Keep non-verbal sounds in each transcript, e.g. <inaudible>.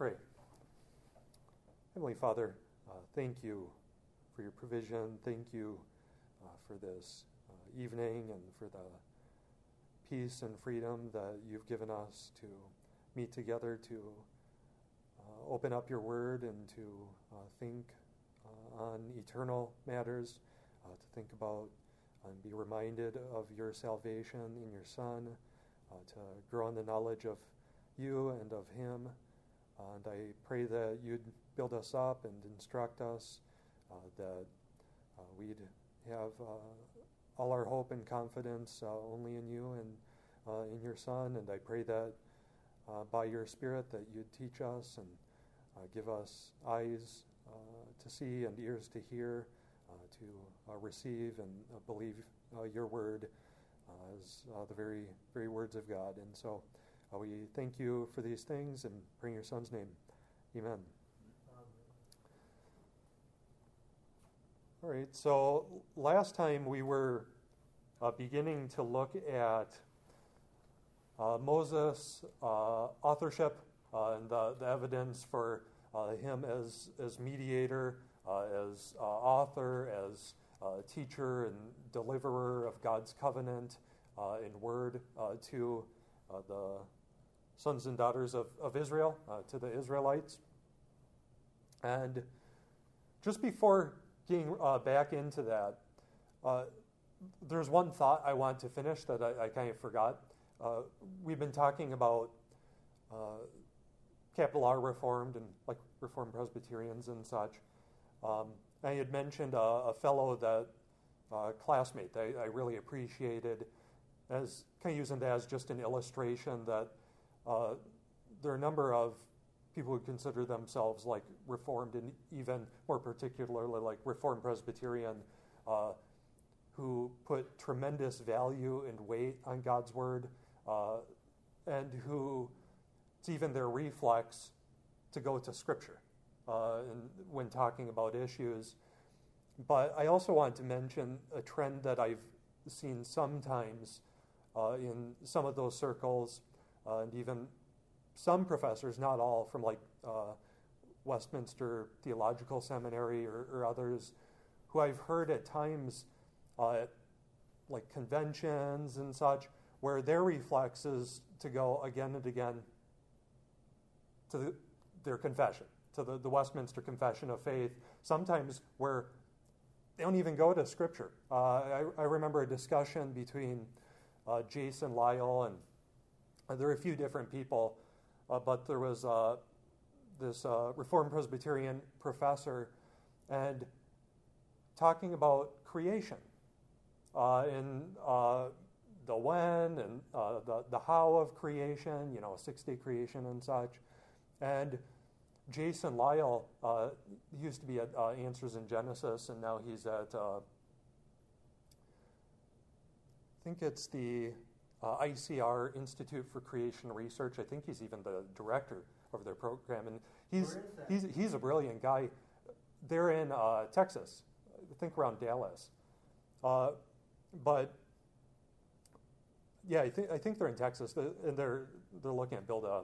pray. Heavenly Father, uh, thank you for your provision. Thank you uh, for this uh, evening and for the peace and freedom that you've given us to meet together to uh, open up your word and to uh, think uh, on eternal matters, to think about and be reminded of your salvation in your Son, to grow in the knowledge of you and of Him. Uh, and I pray that you'd build us up and instruct us, uh, that uh, we'd have uh, all our hope and confidence uh, only in you and uh, in your Son. And I pray that by your Spirit that you'd teach us and give us eyes to see and ears to hear, to receive and believe your word as the very, very words of God. And so uh, we thank you for these things and bring your son's name. Amen. All right, so last time we were uh, beginning to look at uh, Moses' uh, authorship uh, and the, the, evidence for uh, him as, as mediator, as author, as teacher and deliverer of God's covenant in word to the sons and daughters of, of Israel, uh, to the Israelites. And just before getting uh, back into that, uh, there's one thought I want to finish that I, I kind of forgot. Uh, we've been talking about uh, capital R Reformed and like Reformed Presbyterians and such. Um, I had mentioned a, a fellow that uh, classmate that I, I really appreciated as kind of using that as just an illustration that uh, there are a number of people who consider themselves like Reformed and even more particularly like Reformed Presbyterian uh, who put tremendous value and weight on God's Word uh, and who it's even their reflex to go to Scripture uh, when talking about issues. But I also want to mention a trend that I've seen sometimes uh, in some of those circles and even some professors, not all, from like uh, Westminster Theological Seminary or, or, others, who I've heard at times uh, at like conventions and such, where their reflex is to go again and again to the, their confession, to the, the Westminster Confession of Faith, sometimes where they don't even go to Scripture. Uh, I, I, remember a discussion between uh, Jason Lisle and uh, there are a few different people, uh, but there was uh, this uh, Reformed Presbyterian professor and talking about creation uh, uh, the when and the, the how of creation, you know, six day creation and such. And Jason Lisle used to be at Answers in Genesis, and now he's at, I think it's the uh, ICR Institute for Creation Research. I think he's even the director of their program, and he's he's he's a brilliant guy. They're in uh, Texas, I think around Dallas, uh, but yeah, I think I think they're in Texas, and they're they're looking at build a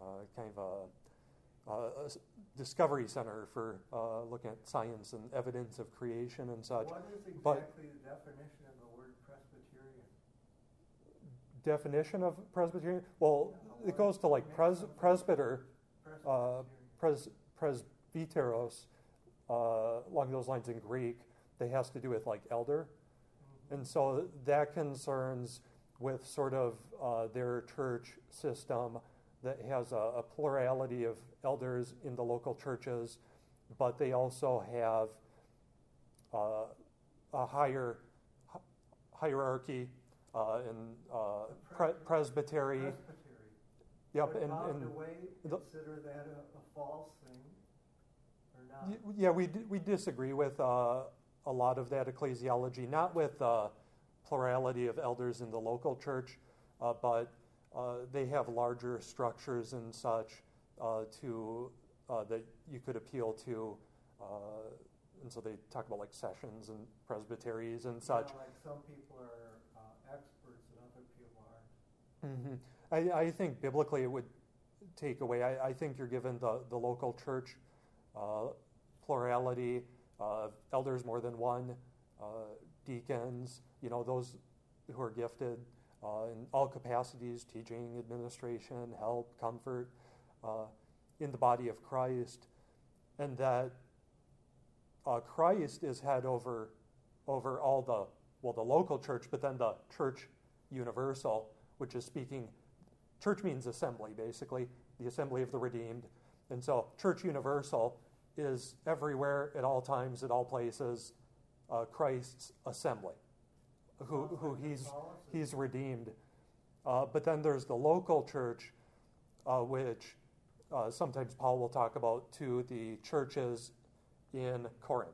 uh, kind of a, a, discovery center for uh, looking at science and evidence of creation and such. What is exactly but, the definition of the? Definition of Presbyterian? Well, it goes to like pres, presbyter, uh, pres, presbyteros, uh, along those lines in Greek. That has to do with like elder. And so that concerns with sort of uh, their church system that has a, a, plurality of elders in the local churches, but they also have uh, a higher hierarchy uh, in uh, pre- presbytery. presbytery. Yep, and, and way, consider that a, a, false thing or not? Yeah, we d- we disagree with uh, a lot of that ecclesiology, not with uh, plurality of elders in the local church, uh, but uh, they have larger structures and such to that you could appeal to and so they talk about like sessions and presbyteries and such. Yeah, like some people are uh, experts and other people aren't. Mm-hmm. I, I, think biblically it would take away. I, I think you're given the, the local church uh, plurality, uh, elders more than one, uh, deacons, you know, those who are gifted uh, in all capacities teaching, administration, help, comfort uh, in the body of Christ. And that uh, Christ is head over, over all the, well, the local church, but then the church universal, which is speaking, church means assembly, basically, the assembly of the redeemed. And so, church universal is everywhere, at all times, at all places, uh, Christ's assembly, who, who he's, he's redeemed. Uh, but then there's the local church, uh, which uh, sometimes Paul will talk about to the churches in Corinth.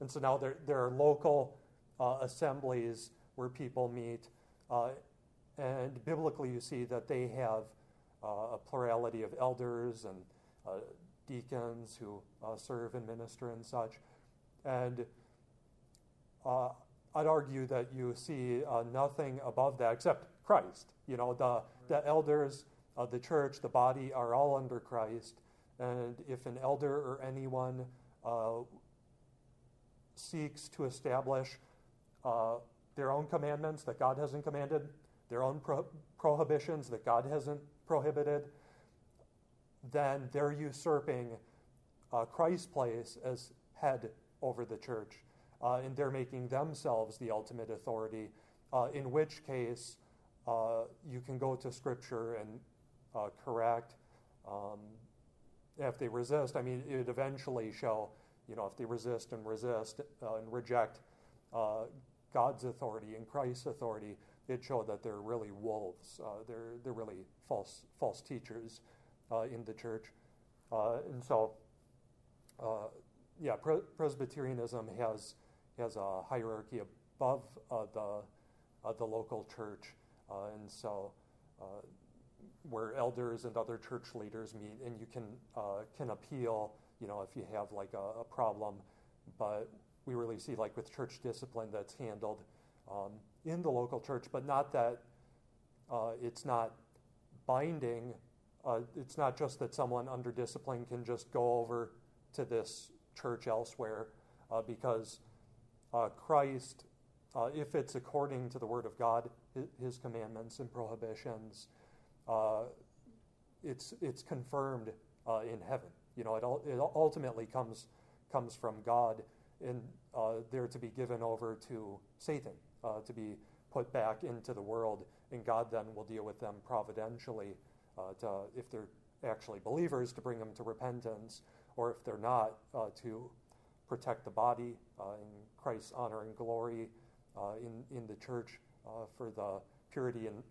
And so now there, there are local uh, assemblies where people meet. Uh, and biblically, you see that they have a plurality of elders and deacons who uh, serve and minister and such. And uh, I'd argue that you see uh, nothing above that except Christ. You know, the, the elders of the church, the body, are all under Christ. And if an elder or anyone uh, seeks to establish uh, their own commandments that God hasn't commanded, their own pro- prohibitions that God hasn't prohibited, then they're usurping uh, Christ's place as head over the church. Uh, and they're making themselves the ultimate authority, uh, in which case uh, you can go to Scripture and uh, correct. Um, if they resist, I mean, it eventually show, you know, if they resist and resist uh, and reject God's authority and Christ's authority, it showed that they're really wolves. they're, they're really false, false teachers uh, in the church. Uh, and so, uh, yeah, Pre- Presbyterianism has, has a hierarchy above the, the local church. and so, where elders and other church leaders meet, and you can, can appeal, you know, if you have like a, a problem. But we really see, like with church discipline, that's handled um, in the local church, but not that uh, it's not binding uh, it's not just that someone under discipline can just go over to this church elsewhere, uh, because uh, Christ, uh, if it's according to the Word of God, His commandments and prohibitions, uh, it's it's confirmed in heaven. You know, it, it ultimately comes comes from God, and they're to be given over to Satan to be put back into the world, and God then will deal with them providentially uh, to, if they're actually believers, to bring them to repentance, or if they're not, uh, to protect the body uh, in Christ's honor and glory in, in the church for the purity and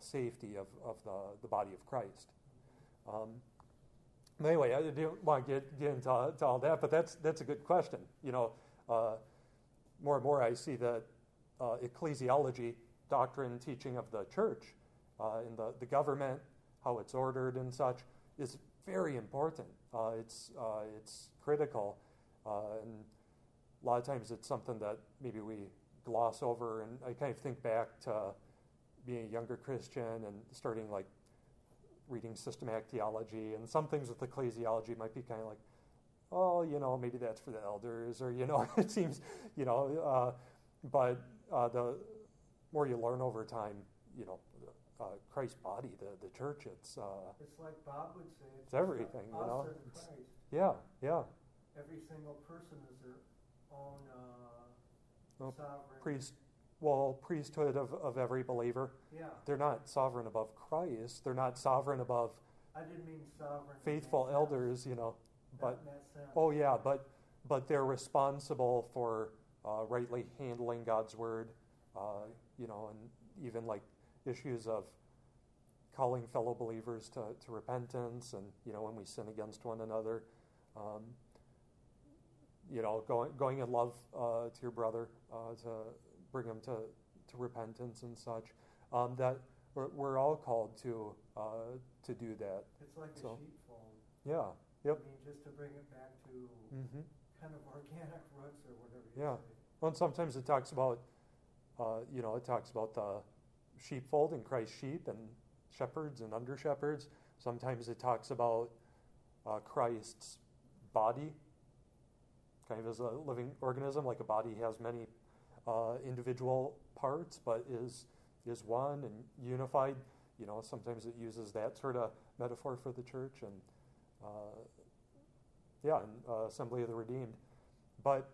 safety of, of the, the body of Christ. Um, anyway, I didn't want to get, get into to all that, but that's, that's a good question. You know, uh, more and more I see that uh, ecclesiology, doctrine, teaching of the church, uh, the, the government, how it's ordered and such, is very important. Uh, it's, uh, it's critical. Uh, and a lot of times it's something that maybe we gloss over. And I kind of think back to being a younger Christian and starting like reading systematic theology. And some things with ecclesiology might be kind of like, oh, you know, maybe that's for the elders, or, you know, <laughs> it seems, you know, uh, but uh, the more you learn over time, you know, uh, Christ's body, the, the church. It's uh, it's like Bob would say. It's, it's everything, you know. It's, yeah, yeah. Every single person is their own uh, well, sovereign priest. Well, priesthood of, of every believer. Yeah. They're not sovereign above Christ. They're not sovereign above. I didn't mean sovereign. Faithful elders, you know, but oh yeah, but but they're responsible for uh, rightly handling God's word, uh, you know, and even like issues of calling fellow believers to, to repentance and, you know, when we sin against one another. Um, you know, going, going in love uh, to your brother uh, to bring him to, to repentance and such. Um, that we're, we're, all called to uh, to do that. It's like so, a sheepfold. Yeah. Yep. I mean, just to bring it back to mm-hmm. Kind of organic roots or whatever. yeah. Say. Well, and sometimes it talks about, uh, you know, it talks about the sheepfold and Christ's sheep, and shepherds and under shepherds. Sometimes it talks about uh, Christ's body, kind of as a living organism, like a body has many uh, individual parts, but is is one and unified. You know, sometimes it uses that sort of metaphor for the church, and uh, yeah, and uh, Assembly of the Redeemed. But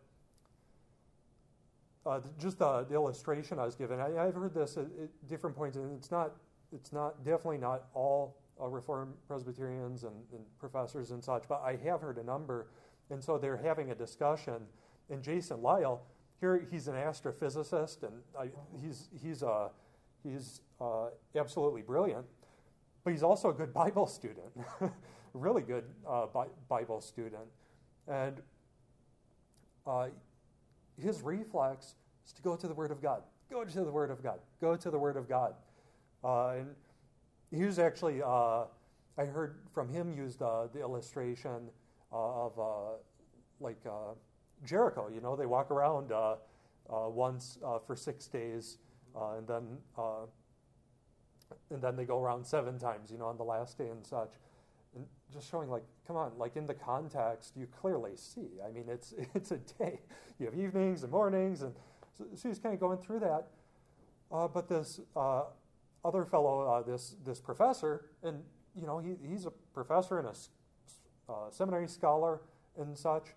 uh, just the, the, illustration I was given, I, have heard this at, at, different points, and it's not, it's not definitely not all uh, Reformed Presbyterians and, and, professors and such, but I have heard a number, and so they're having a discussion. And Jason Lisle, here he's an astrophysicist, and I, he's he's uh, he's uh, absolutely brilliant, but he's also a good Bible <laughs> student, really good uh, Bible student, and uh, his reflex is to go to the Word of God. Go to the Word of God. Go to the Word of God. Uh, and he was actually, uh, I heard from him used uh, the illustration uh, of like Jericho. You know, they walk around once for six days, and then and then they go around seven times. You know, on the last day and such and just showing like come on like in the context you clearly see. I mean it's <laughs> it's a day. You have evenings and mornings and so, he's kind of going through that. Uh, but this uh, other fellow uh, this this professor and you know he, he's a professor and a uh, seminary scholar and such.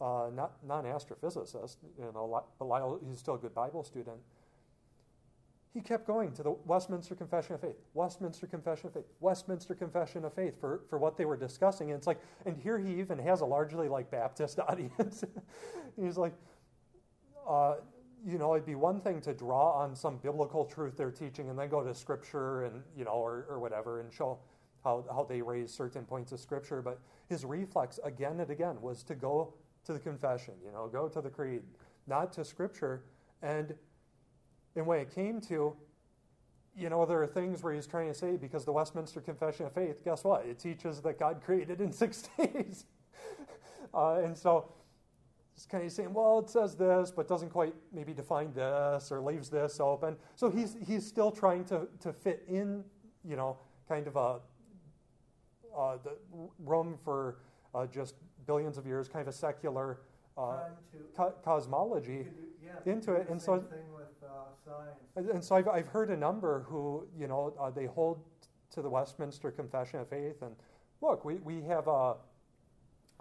Uh, not not an astrophysicist you know but he's still a good bible student he kept going to the Westminster Confession of Faith, Westminster Confession of Faith, Westminster Confession of Faith for, for what they were discussing. And it's like, and here he even has a largely like Baptist <laughs> audience. He's like, uh, you know, it'd be one thing to draw on some biblical truth they're teaching and then go to Scripture and, you know, or, or whatever and show how, how they raise certain points of Scripture. But his reflex again and again was to go to the confession, you know, go to the creed, not to Scripture. And and when it came to, you know, there are things where he's trying to say, because the Westminster Confession of Faith, guess what? It teaches that God created in <laughs> six days. <laughs> uh, and so he's kind of saying, well, it says this, but doesn't quite maybe define this or leaves this open. So he's, he's still trying to, to fit in, you know, kind of a uh, the room for uh, just billions of years, kind of a secular uh, co- cosmology yeah, into it. And so, with, and, and, so I've, I've heard a number who, you know, uh, they hold to the Westminster Confession of Faith. And look, we, we have uh,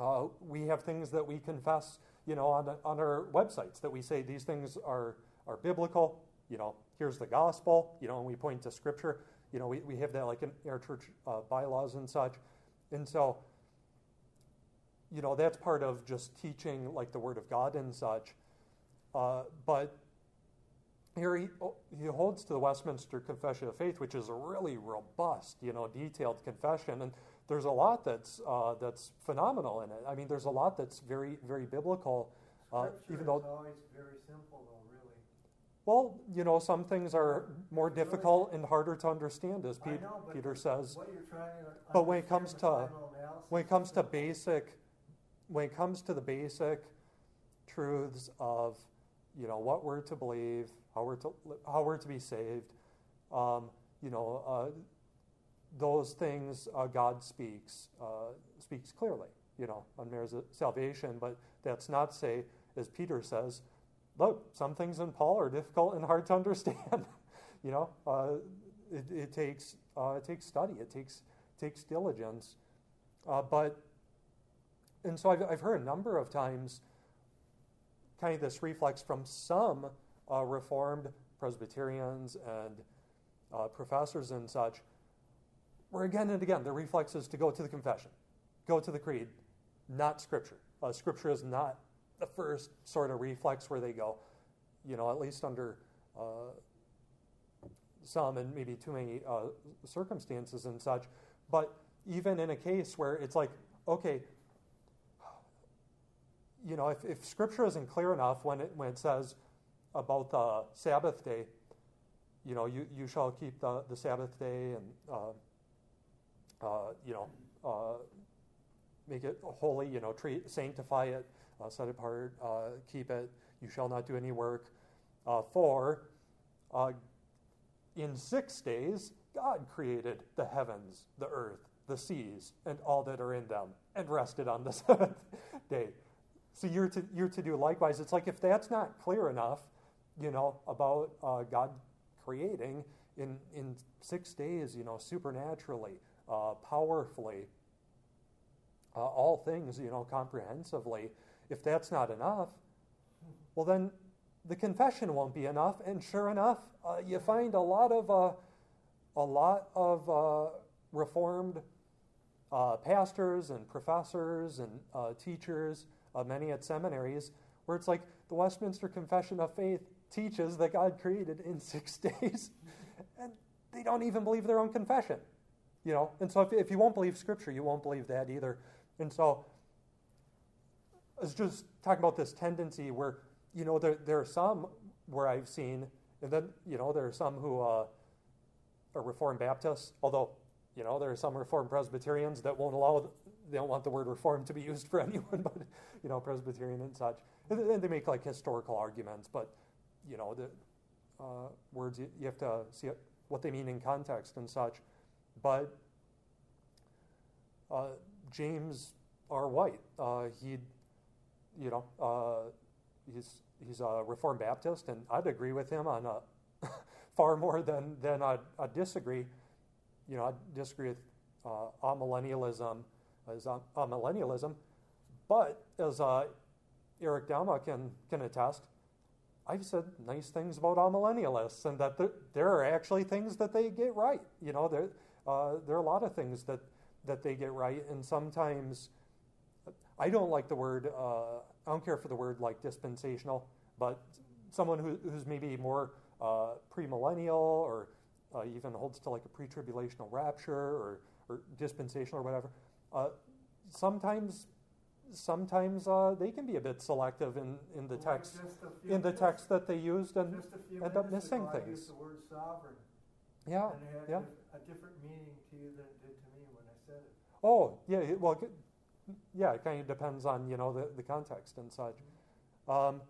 uh, we have things that we confess, you know, on, on our websites that we say these things are, are biblical. You know, here's the gospel, you know, and we point to scripture. You know, we, we have that like in our church uh, bylaws and such. And so, you know, that's part of just teaching like the Word of God and such. Uh, but here he, oh, he holds to the Westminster Confession of Faith, which is a really robust, you know, detailed confession, and there's a lot that's uh, that's phenomenal in it. I mean, there's a lot that's very very biblical. Uh, even though always very simple, though, really. Well, you know, some things are more difficult and harder to understand, as Pete, know, Peter says. but when it comes to when it comes to basic, when it comes to the basic truths of you know what we're to believe, how we're to how we're to be saved. Um, you know, uh, those things uh, God speaks uh, speaks clearly. You know, on of salvation, but that's not say, as Peter says, look, some things in Paul are difficult and hard to understand. <laughs> you know, uh, it, it, takes uh, it takes study, it takes takes diligence, uh, but and so I've, I've heard a number of times kind of this reflex from some uh, Reformed Presbyterians and uh, professors and such, where again and again the reflex is to go to the confession, go to the creed, not Scripture. Uh, scripture is not the first sort of reflex where they go, you know, at least under uh, some and maybe too many uh, circumstances and such. But even in a case where it's like, okay, you know, if, if Scripture isn't clear enough when it, when it says about the Sabbath day, you know, you, you shall keep the, the Sabbath day and, uh, uh, you know, uh, make it holy, you know, treat, sanctify it, uh, set it apart, uh, keep it. You shall not do any work. Uh, for in six days God created the heavens, the earth, the seas, and all that are in them, and rested on the <laughs> seventh day. So you're to, you're to do likewise. It's like if that's not clear enough, you know, about uh, God creating in, in six days, you know, supernaturally, uh, powerfully, uh, all things, you know, comprehensively, if that's not enough, well, then the confession won't be enough. And sure enough, uh, you find a lot of, uh, a lot of uh, reformed pastors and professors and teachers, many at seminaries, where it's like the Westminster Confession of Faith teaches that God created in <laughs> six days, and they don't even believe their own confession. You know, and so if, if you won't believe Scripture, you won't believe that either. And so, I was just talking about this tendency where, you know, there, there are some where I've seen, and then, you know, there are some who uh, are Reformed Baptists, although, you know, there are some Reformed Presbyterians that won't allow, they don't want the word reform to be used for <laughs> anyone but, you know, Presbyterian and such. And they make like historical arguments, but you know, the uh, words, you, you, have to see what they mean in context and such. But uh, James R. White, uh, he, you know, uh, he's, he's a Reformed Baptist, and I'd agree with him on uh, <laughs> far more than, than I'd, disagree. You know, I disagree with uh, amillennialism as amillennialism, but as Eric Dama can, can attest, I've said nice things about amillennialists and that there, there are actually things that they get right. You know, there, uh, there are a lot of things that, that they get right, and sometimes I don't like the word, uh, I don't care for the word like dispensational, but someone who, who's maybe more uh, premillennial or uh, even holds to like a pre tribulational rapture or, or dispensational or whatever, uh, sometimes sometimes uh, they can be a bit selective in, in the well, text in the text that they used and end up missing ago, things. The word sovereign. Yeah, and it had yeah. a different meaning to you than it did to me when I said it. Oh, yeah. Well, yeah. It kind of depends on you know the, the context and such. Mm-hmm. Um,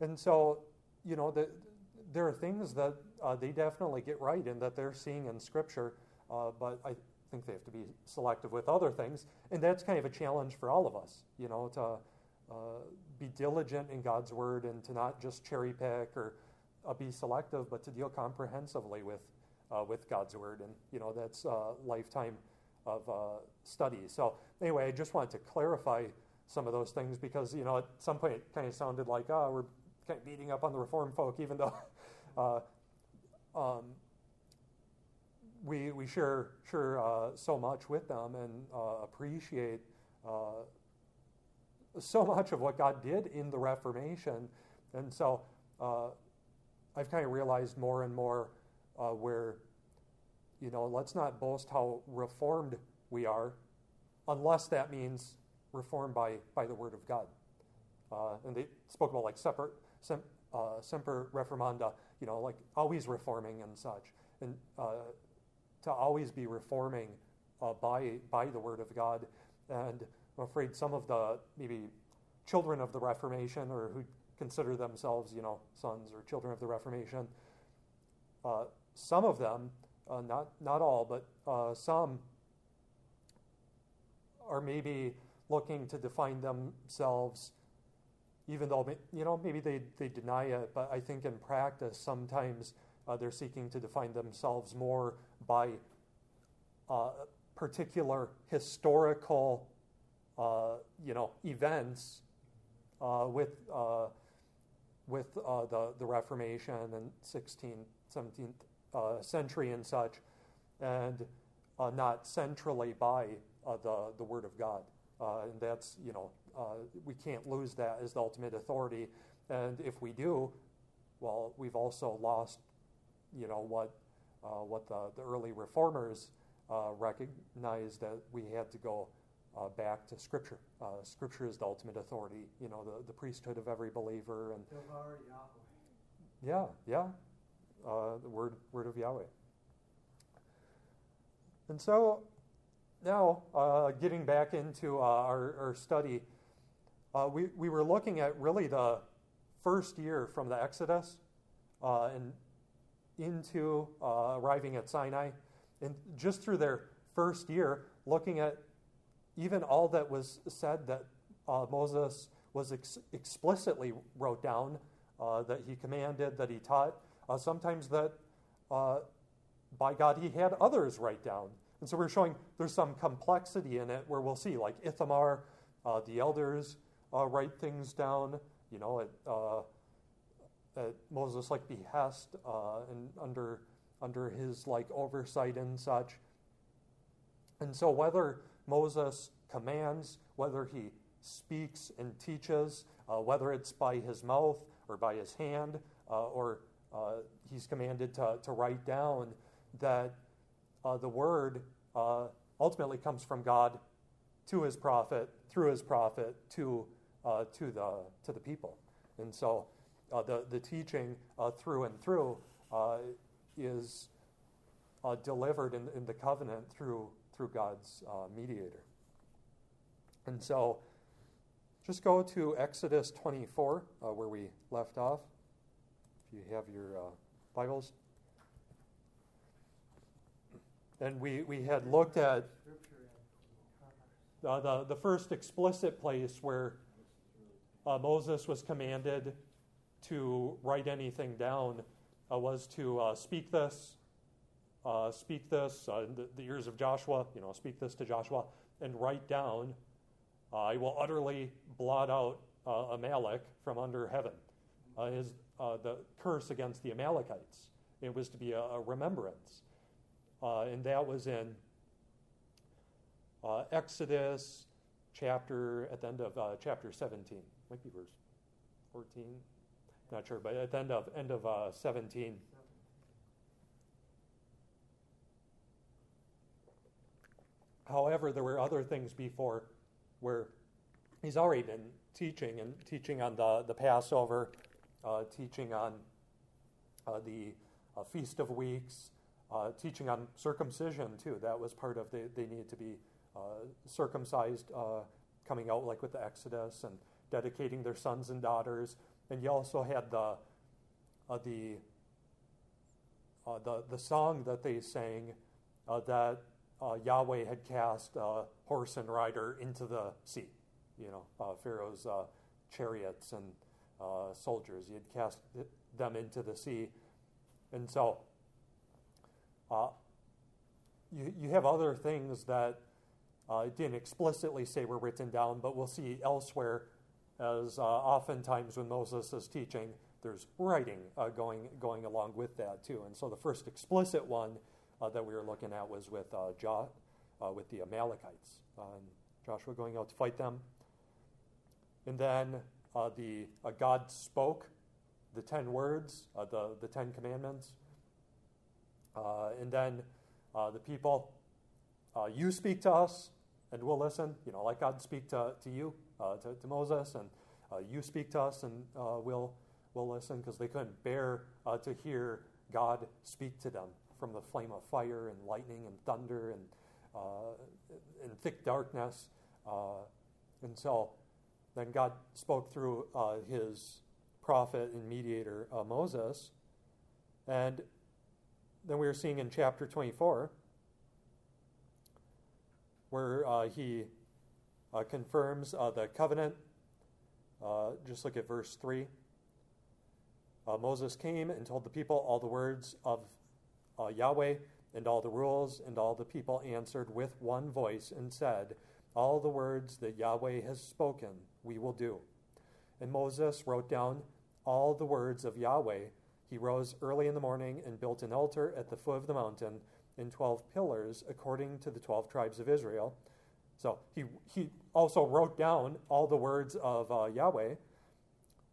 and so you know the, there are things that uh, they definitely get right and that they're seeing in Scripture, uh, but I think they have to be selective with other things. And that's kind of a challenge for all of us, you know, to uh, be diligent in God's word and to not just cherry pick or uh, be selective, but to deal comprehensively with, uh, with God's word. And, you know, that's a lifetime of uh, study. So, anyway, I just wanted to clarify some of those things because, you know, at some point it kind of sounded like, oh, we're kind of beating up on the Reformed folk, even though. <laughs> Uh, um, we, we share, share uh, so much with them and uh, appreciate uh, so much of what God did in the Reformation. And so uh, I've kind of realized more and more uh, where, you know, let's not boast how reformed we are unless that means reformed by, by the Word of God. Uh, and they spoke about like separate, sem, semper reformanda, you know, like always reforming and such. And to always be reforming uh, by, by the Word of God. And I'm afraid some of the maybe children of the Reformation or who consider themselves, you know, sons or children of the Reformation, uh, some of them, uh, not, not all, but uh, some are maybe looking to define themselves even though you know maybe they, they deny it but i think in practice sometimes uh, they're seeking to define themselves more by uh, particular historical, uh, you know, events uh, with uh, with uh, the the Reformation and 16th, 17th century and such, and not centrally by the the Word of God. and that's you know we can't lose that as the ultimate authority. And if we do, well, we've also lost, you know, what uh, what the, the early reformers uh, recognized that we had to go uh, back to Scripture. Scripture is the ultimate authority, you know, the, the priesthood of every believer. And yeah, yeah, the word word of Yahweh. And so now, uh, getting back into uh, our, our, study, uh, we, we were looking at really the first year from the Exodus and into uh, arriving at Sinai. And just through their first year, looking at even all that was said that uh, Moses was ex- explicitly wrote down, uh, that he commanded, that he taught, uh, sometimes that uh, by God he had others write down. And so we're showing there's some complexity in it where we'll see, like Ithamar, uh, the elders write things down, you know, at, at Moses' like behest and under under his like oversight and such. And so whether Moses commands, whether he speaks and teaches, uh, whether it's by his mouth or by his hand, uh, or uh, he's commanded to, to write down, that uh, the word uh, ultimately comes from God to his prophet, through his prophet, to, uh, to, the, to the people. And so the, the teaching through and through is delivered in, in the covenant through, through God's mediator. And so just go to Exodus 24, uh, where we left off, if you have your uh, Bibles. And we, we had looked at uh, the, the first explicit place where uh, Moses was commanded to write anything down uh, was to uh, speak this, speak this in the, the ears of Joshua, you know, speak this to Joshua, and write down uh, I will utterly blot out uh, Amalek from under heaven. Uh, his, the curse against the Amalekites. It was to be a, a remembrance. and that was in Exodus chapter, at the end of chapter 17. Might be verse 14. Not sure, but at the end of, end of 17. However, there were other things before where he's already been teaching and teaching on the, the Passover, uh, teaching on uh, the uh, Feast of Weeks, uh, teaching on circumcision too. That was part of the, they needed to be uh, circumcised, uh, coming out like with the Exodus and dedicating their sons and daughters. And you also had the the the the song that they sang that uh, Yahweh had cast uh, horse and rider into the sea. You know, uh, Pharaoh's uh, chariots and uh, soldiers. He had cast them into the sea. And so uh, you, you have other things that it didn't explicitly say were written down, but we'll see elsewhere as oftentimes when Moses is teaching, there's writing going, going along with that too. And so the first explicit one uh, that we were looking at was with uh, jo- uh, with the Amalekites. and Joshua going out to fight them. And then the God spoke the ten words, the, the Ten Commandments. and then the people, you speak to us, and we'll listen. You know, like God speak to, to you, uh, to, to, Moses, and uh, you speak to us, and uh, we'll we'll listen because they couldn't bear to hear God speak to them from the flame of fire and lightning and thunder and, uh, and thick darkness. Uh, and so then God spoke through uh, his prophet and mediator uh, Moses. And then we are seeing in chapter 24 where uh, he uh, Uh, confirms uh, the covenant. Uh, just look at verse 3. Moses came and told the people all the words of uh, Yahweh, and all the rules, and all the people answered with one voice and said, All the words that Yahweh has spoken, we will do. And Moses wrote down all the words of Yahweh. He rose early in the morning and built an altar at the foot of the mountain in 12 pillars according to the 12 tribes of Israel. So he, he also wrote down all the words of uh, Yahweh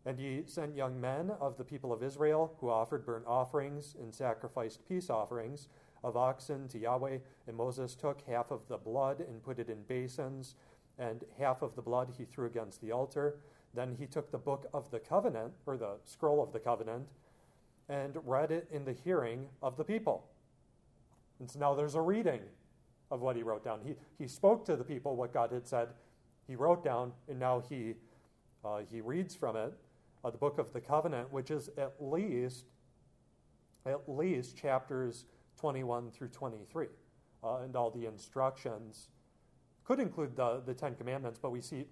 and he sent young men of the people of Israel who offered burnt offerings and sacrificed peace offerings of oxen to Yahweh. And Moses took half of the blood and put it in basins, and half of the blood he threw against the altar. Then he took the book of the covenant, or the scroll of the covenant, and read it in the hearing of the people. And so now there's a reading of what he wrote down. He, he spoke to the people what God had said. He wrote down, and now he, uh, he reads from it uh, the book of the covenant, which is at least at least chapters 21 through 23. Uh, and all the instructions could include the, the Ten Commandments, but we see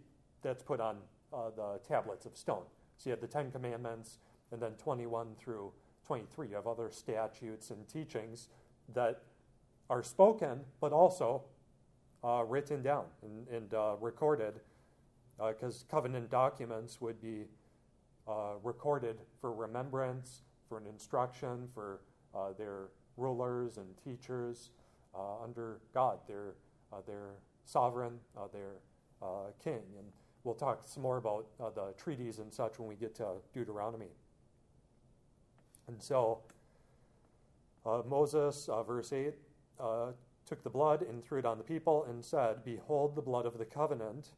that's put on uh, the tablets of stone. So you have the Ten Commandments, and then 21 through 23. You have other statutes and teachings that are spoken, but also uh, written down and, and uh, recorded, because uh, covenant documents would be uh, recorded for remembrance, for an instruction, for uh, their rulers and teachers under God, their, their sovereign, their king. And we'll talk some more about the treaties and such when we get to Deuteronomy. And so, uh, Moses, uh, verse 8, uh, took the blood and threw it on the people and said, Behold the blood of the covenant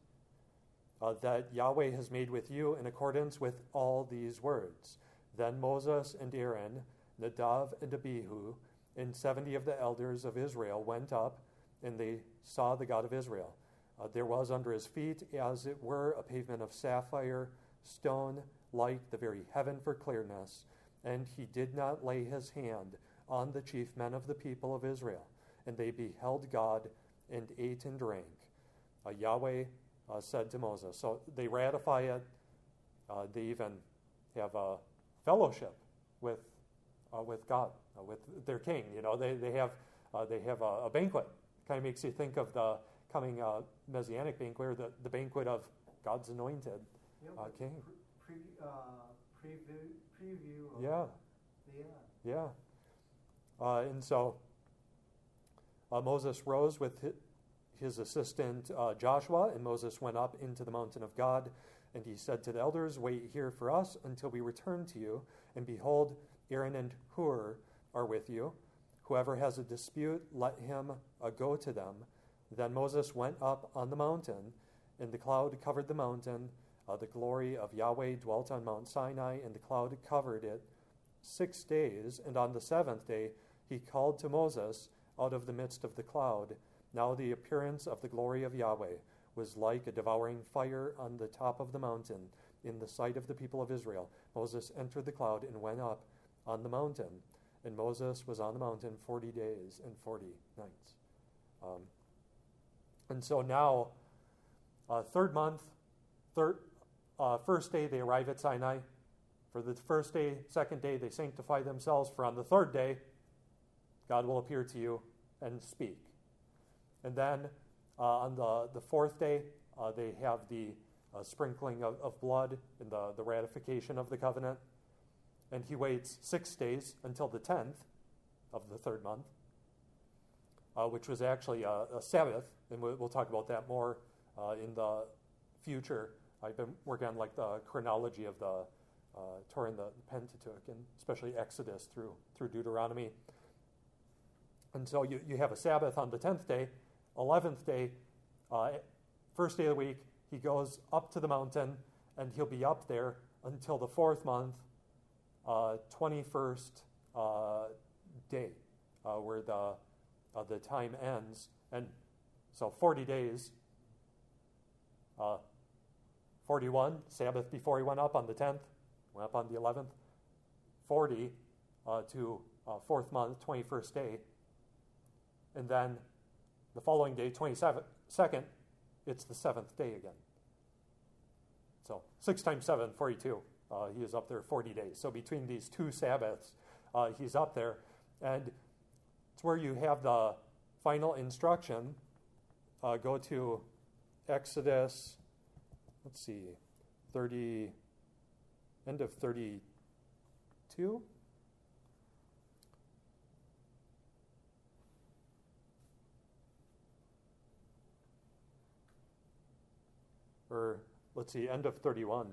uh, that Yahweh has made with you in accordance with all these words. Then Moses and Aaron, Nadav and Abihu, and seventy of the elders of Israel went up, and they saw the God of Israel. Uh, there was under his feet, as it were, a pavement of sapphire stone, like the very heaven for clearness and he did not lay his hand on the chief men of the people of Israel. And they beheld God and ate and drank. Uh, Yahweh uh, said to Moses. So they ratify it. Uh, they even have a fellowship with, uh, with God, uh, with their king. You know, they, they have, uh, they have a, a, banquet. Kind of makes you think of the coming messianic banquet, or the, the banquet of God's anointed yeah, king. Pre, preview, preview yeah. Yeah. Yeah. Uh, and so uh, Moses rose with his assistant uh, Joshua, and Moses went up into the mountain of God. And he said to the elders, Wait here for us until we return to you. And behold, Aaron and Hur are with you. Whoever has a dispute, let him uh, go to them. Then Moses went up on the mountain, and the cloud covered the mountain uh, the glory of Yahweh dwelt on Mount Sinai, and the cloud covered it six days. And on the seventh day, he called to Moses out of the midst of the cloud. Now the appearance of the glory of Yahweh was like a devouring fire on the top of the mountain in the sight of the people of Israel. Moses entered the cloud and went up on the mountain. And Moses was on the mountain 40 days and 40 nights. Um, and so now, uh, third month, third, uh, first day they arrive at Sinai. For the first day, second day, they sanctify themselves. For on the third day, God will appear to you and speak. And then uh, on the, the fourth day, uh, they have the uh, sprinkling of, of, blood and the, the ratification of the covenant. And he waits six days until the 10th of the third month, uh, which was actually a, a Sabbath. And we'll, we'll, talk about that more uh, in the future. I've been working on like the chronology of the uh, Torah and the Pentateuch, and especially Exodus through through Deuteronomy. And so you, you have a Sabbath on the tenth day, eleventh day, uh, first day of the week. He goes up to the mountain, and he'll be up there until the fourth month, uh, first uh, day, uh, where the the time ends, and so forty days. 41, Sabbath before he went up on the 10th, went up on the 11th. 40 uh, to uh, fourth month, 21st day. And then the following day, 27th, it's the seventh day again. So 6 times 7, 42. Uh, he is up there 40 days. So between these two Sabbaths, uh, he's up there. And it's where you have the final instruction. Uh, go to Exodus let's see, 30, end of 32. Or let's see, end of 31.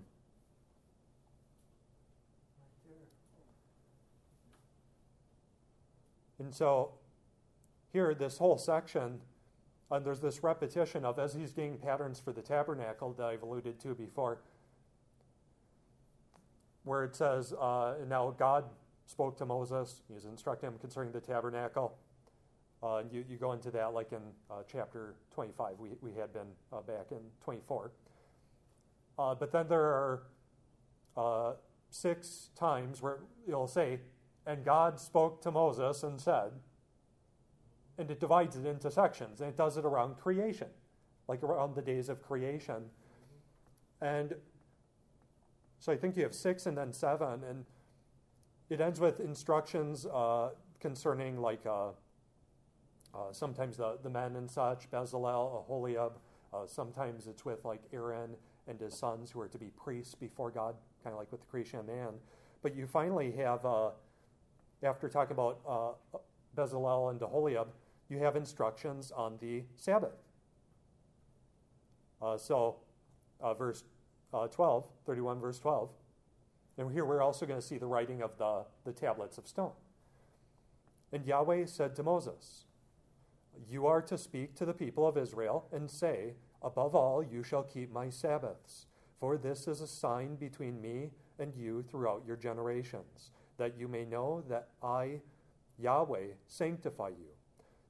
And so here, this whole section and there's this repetition of as he's getting patterns for the tabernacle that I've alluded to before, where it says, uh, Now God spoke to Moses, he's instructing him concerning the tabernacle. Uh, you, you go into that like in uh, chapter 25. We, we had been uh, back in 24. Uh, but then there are uh, six times where it'll say, And God spoke to Moses and said, and it divides it into sections, and it does it around creation, like around the days of creation. And so I think you have six and then seven, and it ends with instructions uh, concerning like uh, uh, sometimes the, the men and such, Bezalel, Aholiab. Uh, sometimes it's with like Aaron and his sons who are to be priests before God, kind of like with the creation of man. But you finally have, uh, after talking about uh, Bezalel and Aholiab, you have instructions on the Sabbath. Uh, so, uh, verse 12, 31, verse 12. And here we're also going to see the writing of the, the tablets of stone. And Yahweh said to Moses, You are to speak to the people of Israel and say, Above all, you shall keep my Sabbaths, for this is a sign between me and you throughout your generations, that you may know that I, Yahweh, sanctify you.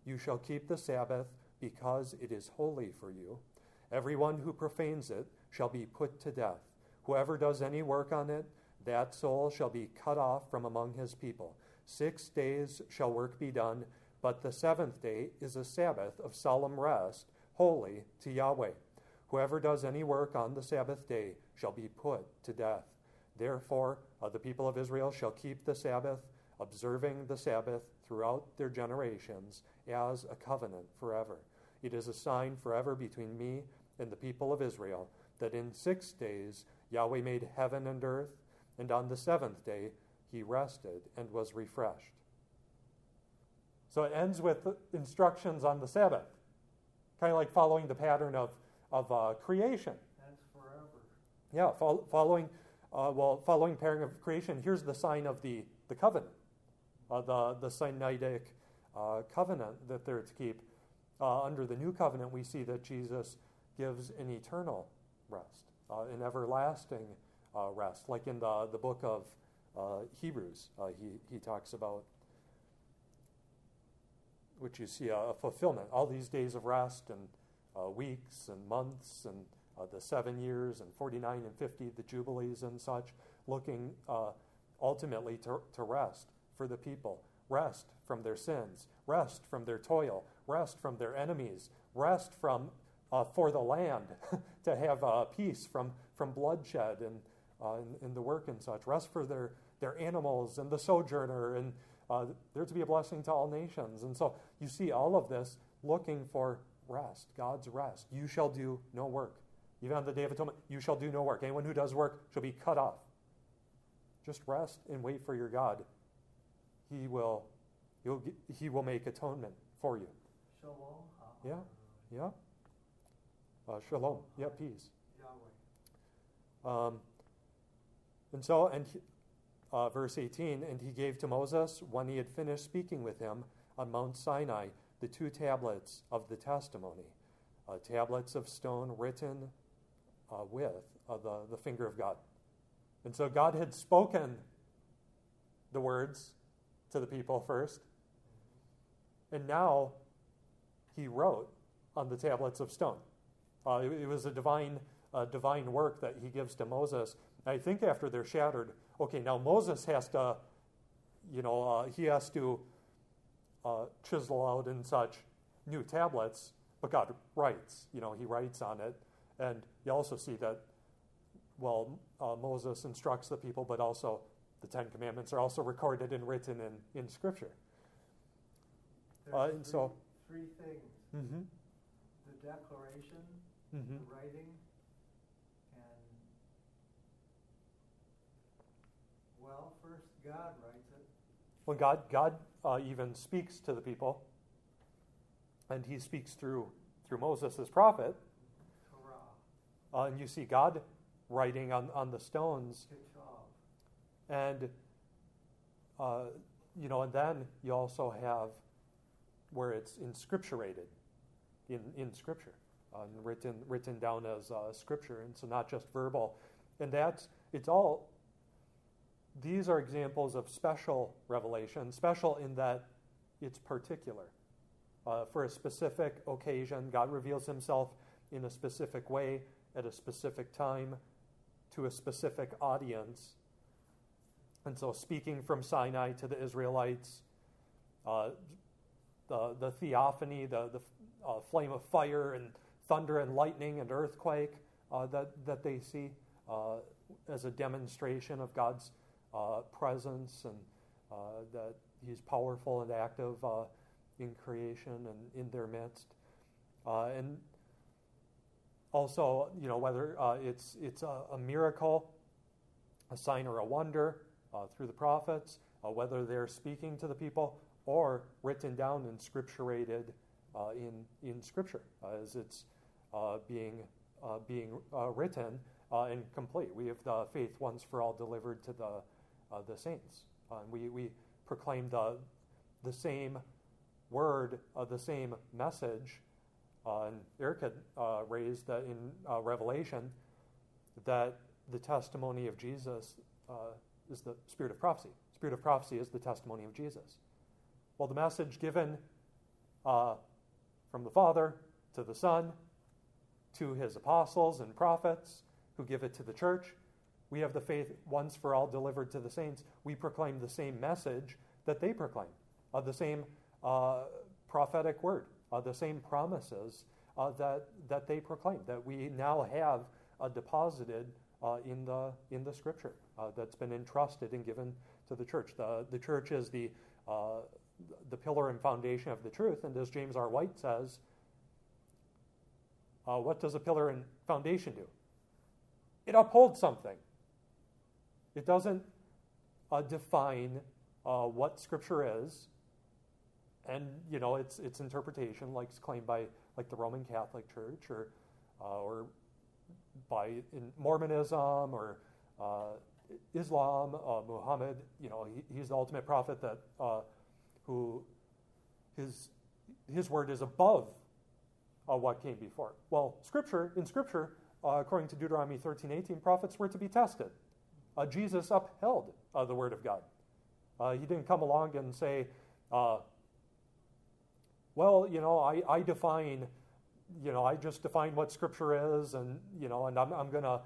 You shall keep the Sabbath because it is holy for you. Everyone who profanes it shall be put to death. Whoever does any work on it, that soul shall be cut off from among his people. Six days shall work be done, but the seventh day is a Sabbath of solemn rest, holy to Yahweh. Whoever does any work on the Sabbath day shall be put to death. Therefore, uh, the people of Israel shall keep the Sabbath, observing the Sabbath throughout their generations as a covenant forever. It is a sign forever between me and the people of Israel that in six days Yahweh made heaven and earth, and on the seventh day he rested and was refreshed. So it ends with instructions on the Sabbath, kind of like following the pattern of, of uh, creation. That's forever. Yeah, fo- following, uh, well, following pattern of creation. Here's the sign of the, the covenant, uh, the, the Sinaitic uh, covenant that they're to keep. Uh, under the new covenant, we see that Jesus gives an eternal rest, uh, an everlasting rest, like in the, the book of uh, Hebrews, uh, he, he talks about, which you see a, a, fulfillment. All these days of rest and uh, weeks and months and uh, the seven years and 49 and 50, the jubilees and such, looking uh, ultimately to, to rest for the people. Rest from their sins, rest from their toil, rest from their enemies, rest from uh, for the land <laughs> to have peace from, from bloodshed and uh, in, in, the work and such. Rest for their, their animals and the sojourner, and uh, they're to be a blessing to all nations. And so you see all of this looking for rest, God's rest. You shall do no work. Even on the Day of Atonement, you shall do no work. Anyone who does work shall be cut off. Just rest and wait for your God. He will, he'll, he will make atonement for you. Shalom. Yeah, yeah. Uh, shalom. Yeah, peace. Yahweh. Um, and so, and he, uh, verse 18, and he gave to Moses, when he had finished speaking with him on Mount Sinai, the two tablets of the testimony, uh, tablets of stone written uh, with uh, the, the finger of God. And so God had spoken the words to the people first, and now he wrote on the tablets of stone. Uh, it, it, was a divine, uh, divine work that he gives to Moses I think after they're shattered, okay, now Moses has to, you know, uh, he has to uh, chisel out in such new tablets, but God writes, you know, he writes on it. And you also see that, well, uh, Moses instructs the people, but also the Ten Commandments are also recorded and written in, in Scripture. Uh, and three, so, three things mm-hmm. the declaration, Mm-hmm. the writing, Well, first God writes it. When God, God uh, even speaks to the people, and he speaks through, through Moses as prophet. Uh, and you see God writing on, on the stones. And, uh, you know, and then you also have where it's inscripturated in, in Scripture, uh, and written, written down as uh, Scripture. And so not just verbal. And that's, it's all these are examples of special revelation, special in that it's particular. Uh, for a specific occasion, God reveals himself in a specific way at a specific time to a specific audience. And so, speaking from Sinai to the Israelites, uh, the, the theophany, the, the uh, flame of fire and thunder and lightning and earthquake uh, that, that they see uh, as a demonstration of God's uh, presence and uh, that He's powerful and active in creation and in their midst. and also, you know, whether it's, it's a, a, miracle, a sign or a wonder through the prophets, whether they're speaking to the people or written down and scripturated uh, in, in Scripture as it's uh, being, uh, being written and complete. We have the faith once for all delivered to the, Uh, the saints. and we, we proclaim the, the same word, uh, the same message. and Eric had raised that in Revelation that the testimony of Jesus is the spirit of prophecy. Spirit of prophecy is the testimony of Jesus. Well, the message given uh, from the Father to the Son to his apostles and prophets who give it to the church. We have the faith once for all delivered to the saints. We proclaim the same message that they proclaim, uh, the same uh, prophetic word, uh, the same promises uh, that, that they proclaim, that we now have uh, deposited uh, in, the, in the scripture that's been entrusted and given to the church. The, the church is the the pillar and foundation of the truth. And as James R. White says, what does a pillar and foundation do? It upholds something. It doesn't uh, define uh, what Scripture is, and you know its its interpretation, like claimed by like the Roman Catholic Church or uh, or by Mormonism or uh, Islam, uh, Muhammad. You know, he, he's the ultimate prophet that who his, his word is above uh, what came before. Well, Scripture, in Scripture, uh, according to Deuteronomy thirteen eighteen, prophets were to be tested. Uh, Jesus upheld uh, the word of God. Uh, he didn't come along and say, uh, well, you know, I, I define, you know, I just define what Scripture is, and, you know, and I'm, I'm going to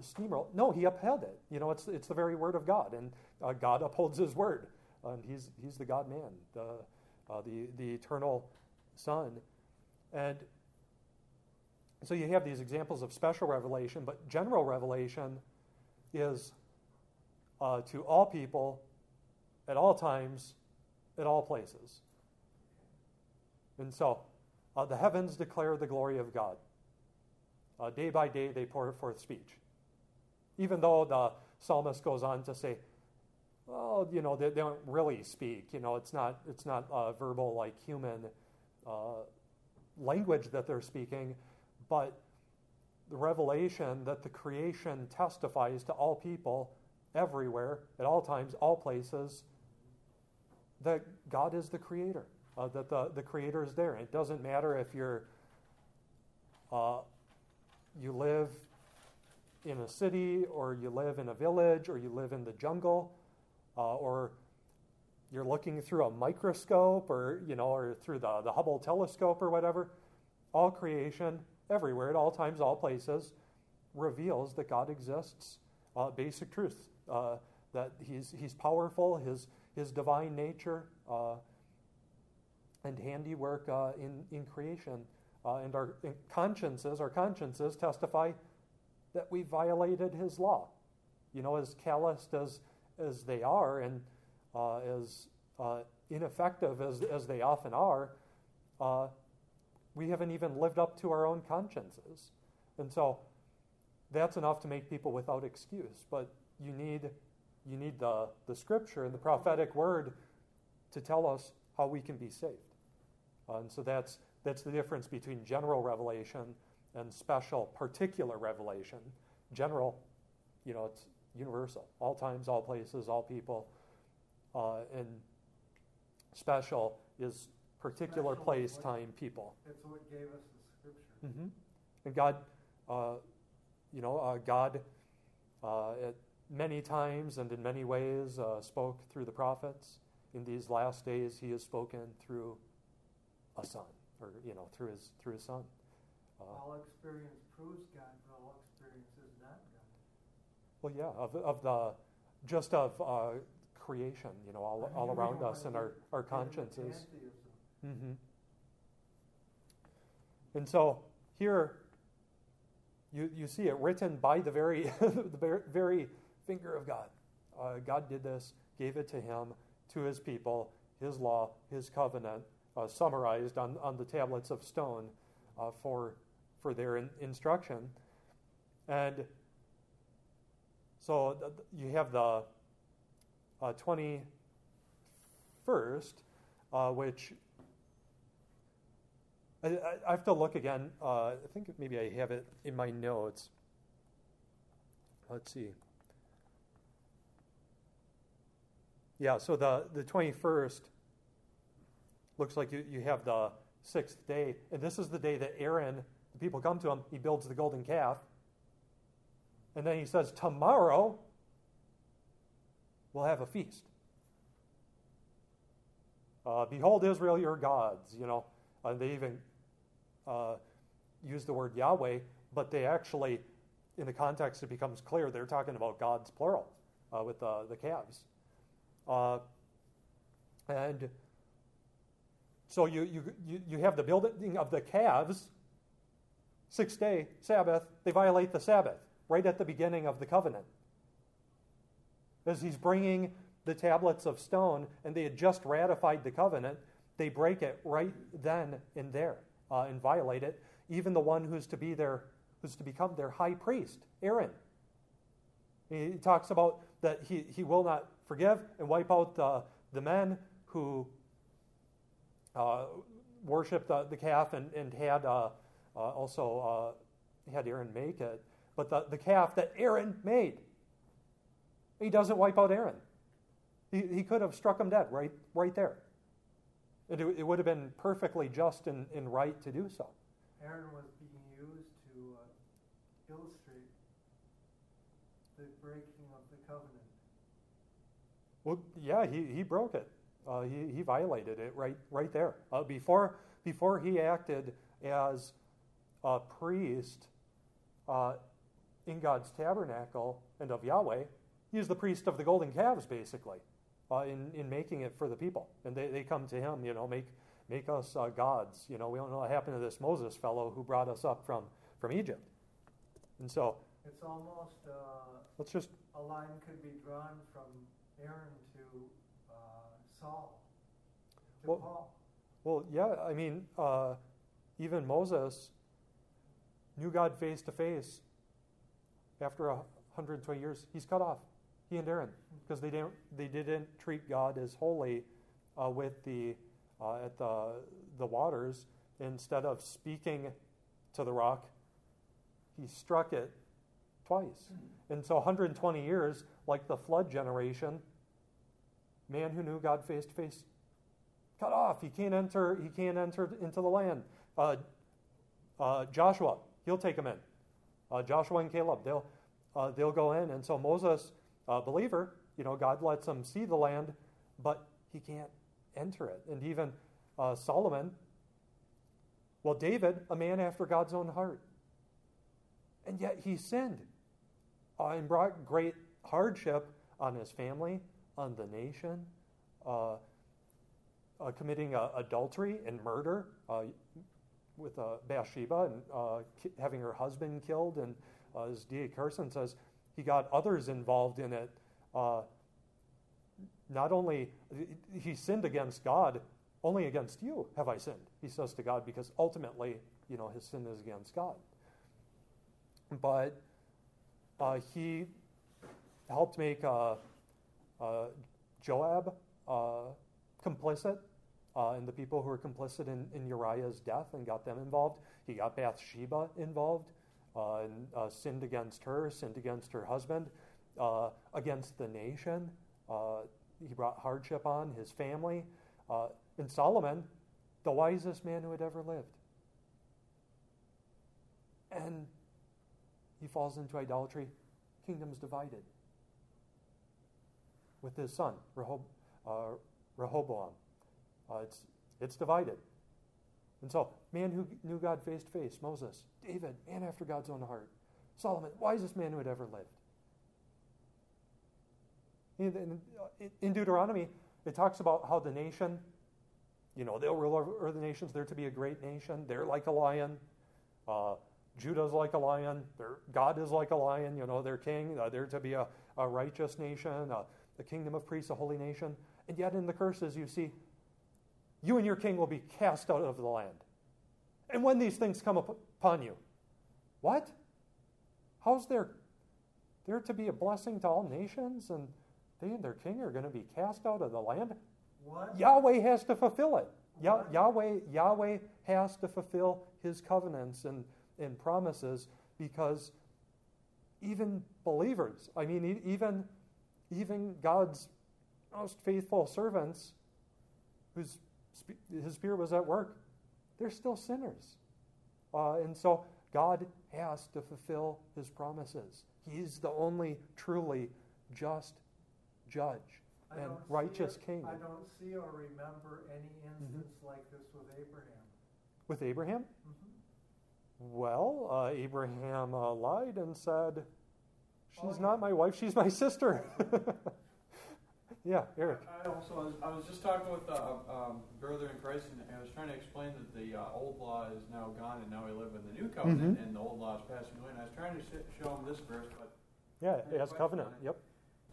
steamroll. No, he upheld it. You know, it's, it's the very word of God, and God upholds his word and he's, he's the God man, the, uh, the, the eternal Son. And so you have these examples of special revelation, but general revelation is uh, to all people at all times, at all places. And so uh, the heavens declare the glory of God. Uh, day by day they pour forth speech. Even though the psalmist goes on to say, well, you know, they, they don't really speak. You know, it's not it's not uh, verbal like human uh, language that they're speaking, but the revelation that the creation testifies to all people everywhere, at all times, all places, that God is the creator, uh, that the, the creator is there. It doesn't matter if you're uh, you live in a city or you live in a village or you live in the jungle uh, or you're looking through a microscope or you know or through the, the hubble telescope or whatever all creation everywhere at all times all places reveals that god exists uh, basic truth uh, that he's, he's powerful his, his divine nature uh, and handiwork uh, in, in creation uh, and our consciences our consciences testify that we violated his law you know as calloused as as they are and uh, as uh, ineffective as, as they often are, we haven't even lived up to our own consciences. And so that's enough to make people without excuse. But you need, you need the, the scripture and the prophetic word to tell us how we can be saved. Uh, and so that's, that's the difference between general revelation and special, particular revelation. General, you know, it's universal, all times, all places, all people. Uh, and special is particular special place, what, time, people. That's what gave us the scripture. Mm-hmm. And God, uh, you know, uh, God uh, at many times and in many ways uh, spoke through the prophets. In these last days, He has spoken through a son, or you know, through His through His Son. Uh, all experience proves God, but all experience is not God. Well, yeah, of, of the just of uh, creation, you know, all, all around us and our, our consciences. Mm-hmm. And so here you, you see it written by the very, <laughs> the very finger of God. Uh, God did this, gave it to him, to his people, his law, his covenant, uh, summarized on, on the tablets of stone uh, for, for their in, instruction. And so th- you have the 21st, uh, uh, which I, I, have to look again. Uh, I think maybe I have it in my notes. Let's see. Yeah, so the, the 21st looks like you, you have the sixth day. And this is the day that Aaron, the people come to him, he builds the golden calf. And then he says, Tomorrow we'll have a feast. Uh, Behold, Israel, your gods. You know, And they even uh, use the word Yahweh, but they actually, in the context, it becomes clear they're talking about gods plural uh, with the, the calves. Uh, and so you, you, you have the building of the calves, sixth day, Sabbath, they violate the Sabbath right at the beginning of the covenant. As he's bringing the tablets of stone, and they had just ratified the covenant, they break it right then and there uh, and violate it. Even the one who's to be their, who's to become their high priest, Aaron. He talks about that he, he will not forgive and wipe out the, the men who uh, worshipped the, the, calf and, and had uh, uh also uh, had Aaron make it. But the, the calf that Aaron made, he doesn't wipe out Aaron. He, he could have struck him dead right, right there. It, it would have been perfectly just and, and right to do so. Aaron was being used to illustrate the breaking. Well, yeah, he, he broke it. Uh, he, he violated it right right there. Uh, before before he acted as a priest uh, in God's tabernacle and of Yahweh, he is the priest of the golden calves, basically uh, in, in making it for the people. And they, they come to him, you know, make, make us uh, gods. You know, we don't know what happened to this Moses fellow who brought us up from, from Egypt. And so. It's almost. Uh, let's just. A line could be drawn from Aaron to uh, Saul, to well, Paul. Well, yeah, I mean, uh, even Moses knew God face to face after 120 years. He's cut off he and Aaron, because they didn't they didn't treat God as holy uh, with the uh, at the the waters. Instead of speaking to the rock, he struck it twice. And so 120 years, like the flood generation, man who knew God face to face, cut off. He can't enter. He can't enter into the land. Uh, uh, Joshua, he'll take them in. Uh, Joshua and Caleb, they'll uh, they'll go in. And so Moses believer, you know, God lets him see the land, but he can't enter it. And even uh, Solomon, well, David, a man after God's own heart. And yet he sinned uh, and brought great hardship on his family, on the nation, uh, uh committing uh, adultery and murder uh, with Bathsheba and ki- having her husband killed. And as D.A. Carson says, he got others involved in it. Uh, not only he sinned against God, only against you have I sinned. He says to God because ultimately, you know, his sin is against God. But uh, he helped make uh, uh Joab uh, complicit uh, and the people who were complicit in, in Uriah's death and got them involved. He got Bathsheba involved uh, and uh, sinned against her, sinned against her husband, uh, against the nation. Uh, he brought hardship on his family. Uh, and Solomon, the wisest man who had ever lived. And he falls into idolatry. Kingdom's divided with his son, Rehob- uh, Rehoboam. it's, it's divided. And so, man who knew God face to face, Moses, David, man after God's own heart, Solomon, wisest man who had ever lived. In, in Deuteronomy, it talks about how the nation, you know, they'll rule over the nations. They're to be a great nation. They're like a lion. Uh, Judah's like a lion. Their, God is like a lion. You know, their king. Uh, they're to be a, a righteous nation, a, a kingdom of priests, a holy nation. And yet in the curses, you see, you and your king will be cast out of the land. And when these things come upon you, what? How's there? They're to be a blessing to all nations, and they and their king are going to be cast out of the land? What? Yahweh has to fulfill it. Yah- Yahweh, Yahweh has to fulfill his covenants and, and promises because even believers, I mean, even, even God's most faithful servants, whose his spirit was at work, they're still sinners. Uh, and so God has to fulfill his promises. He's the only truly just judge I and righteous it- king. I don't see or remember any Mm-hmm. instance like this with Abraham. With Abraham? Mhm. Well, uh, Abraham uh, lied and said, She's not my wife, she's my sister. <laughs> yeah, Eric. I also was, I was just talking with a um, brother in Christ, and I was trying to explain that the uh, old law is now gone, and now we live in the new covenant, Mhm. and the old law is passing away. And I was trying to sh- show him this verse, but Yeah, it has covenant. Yep.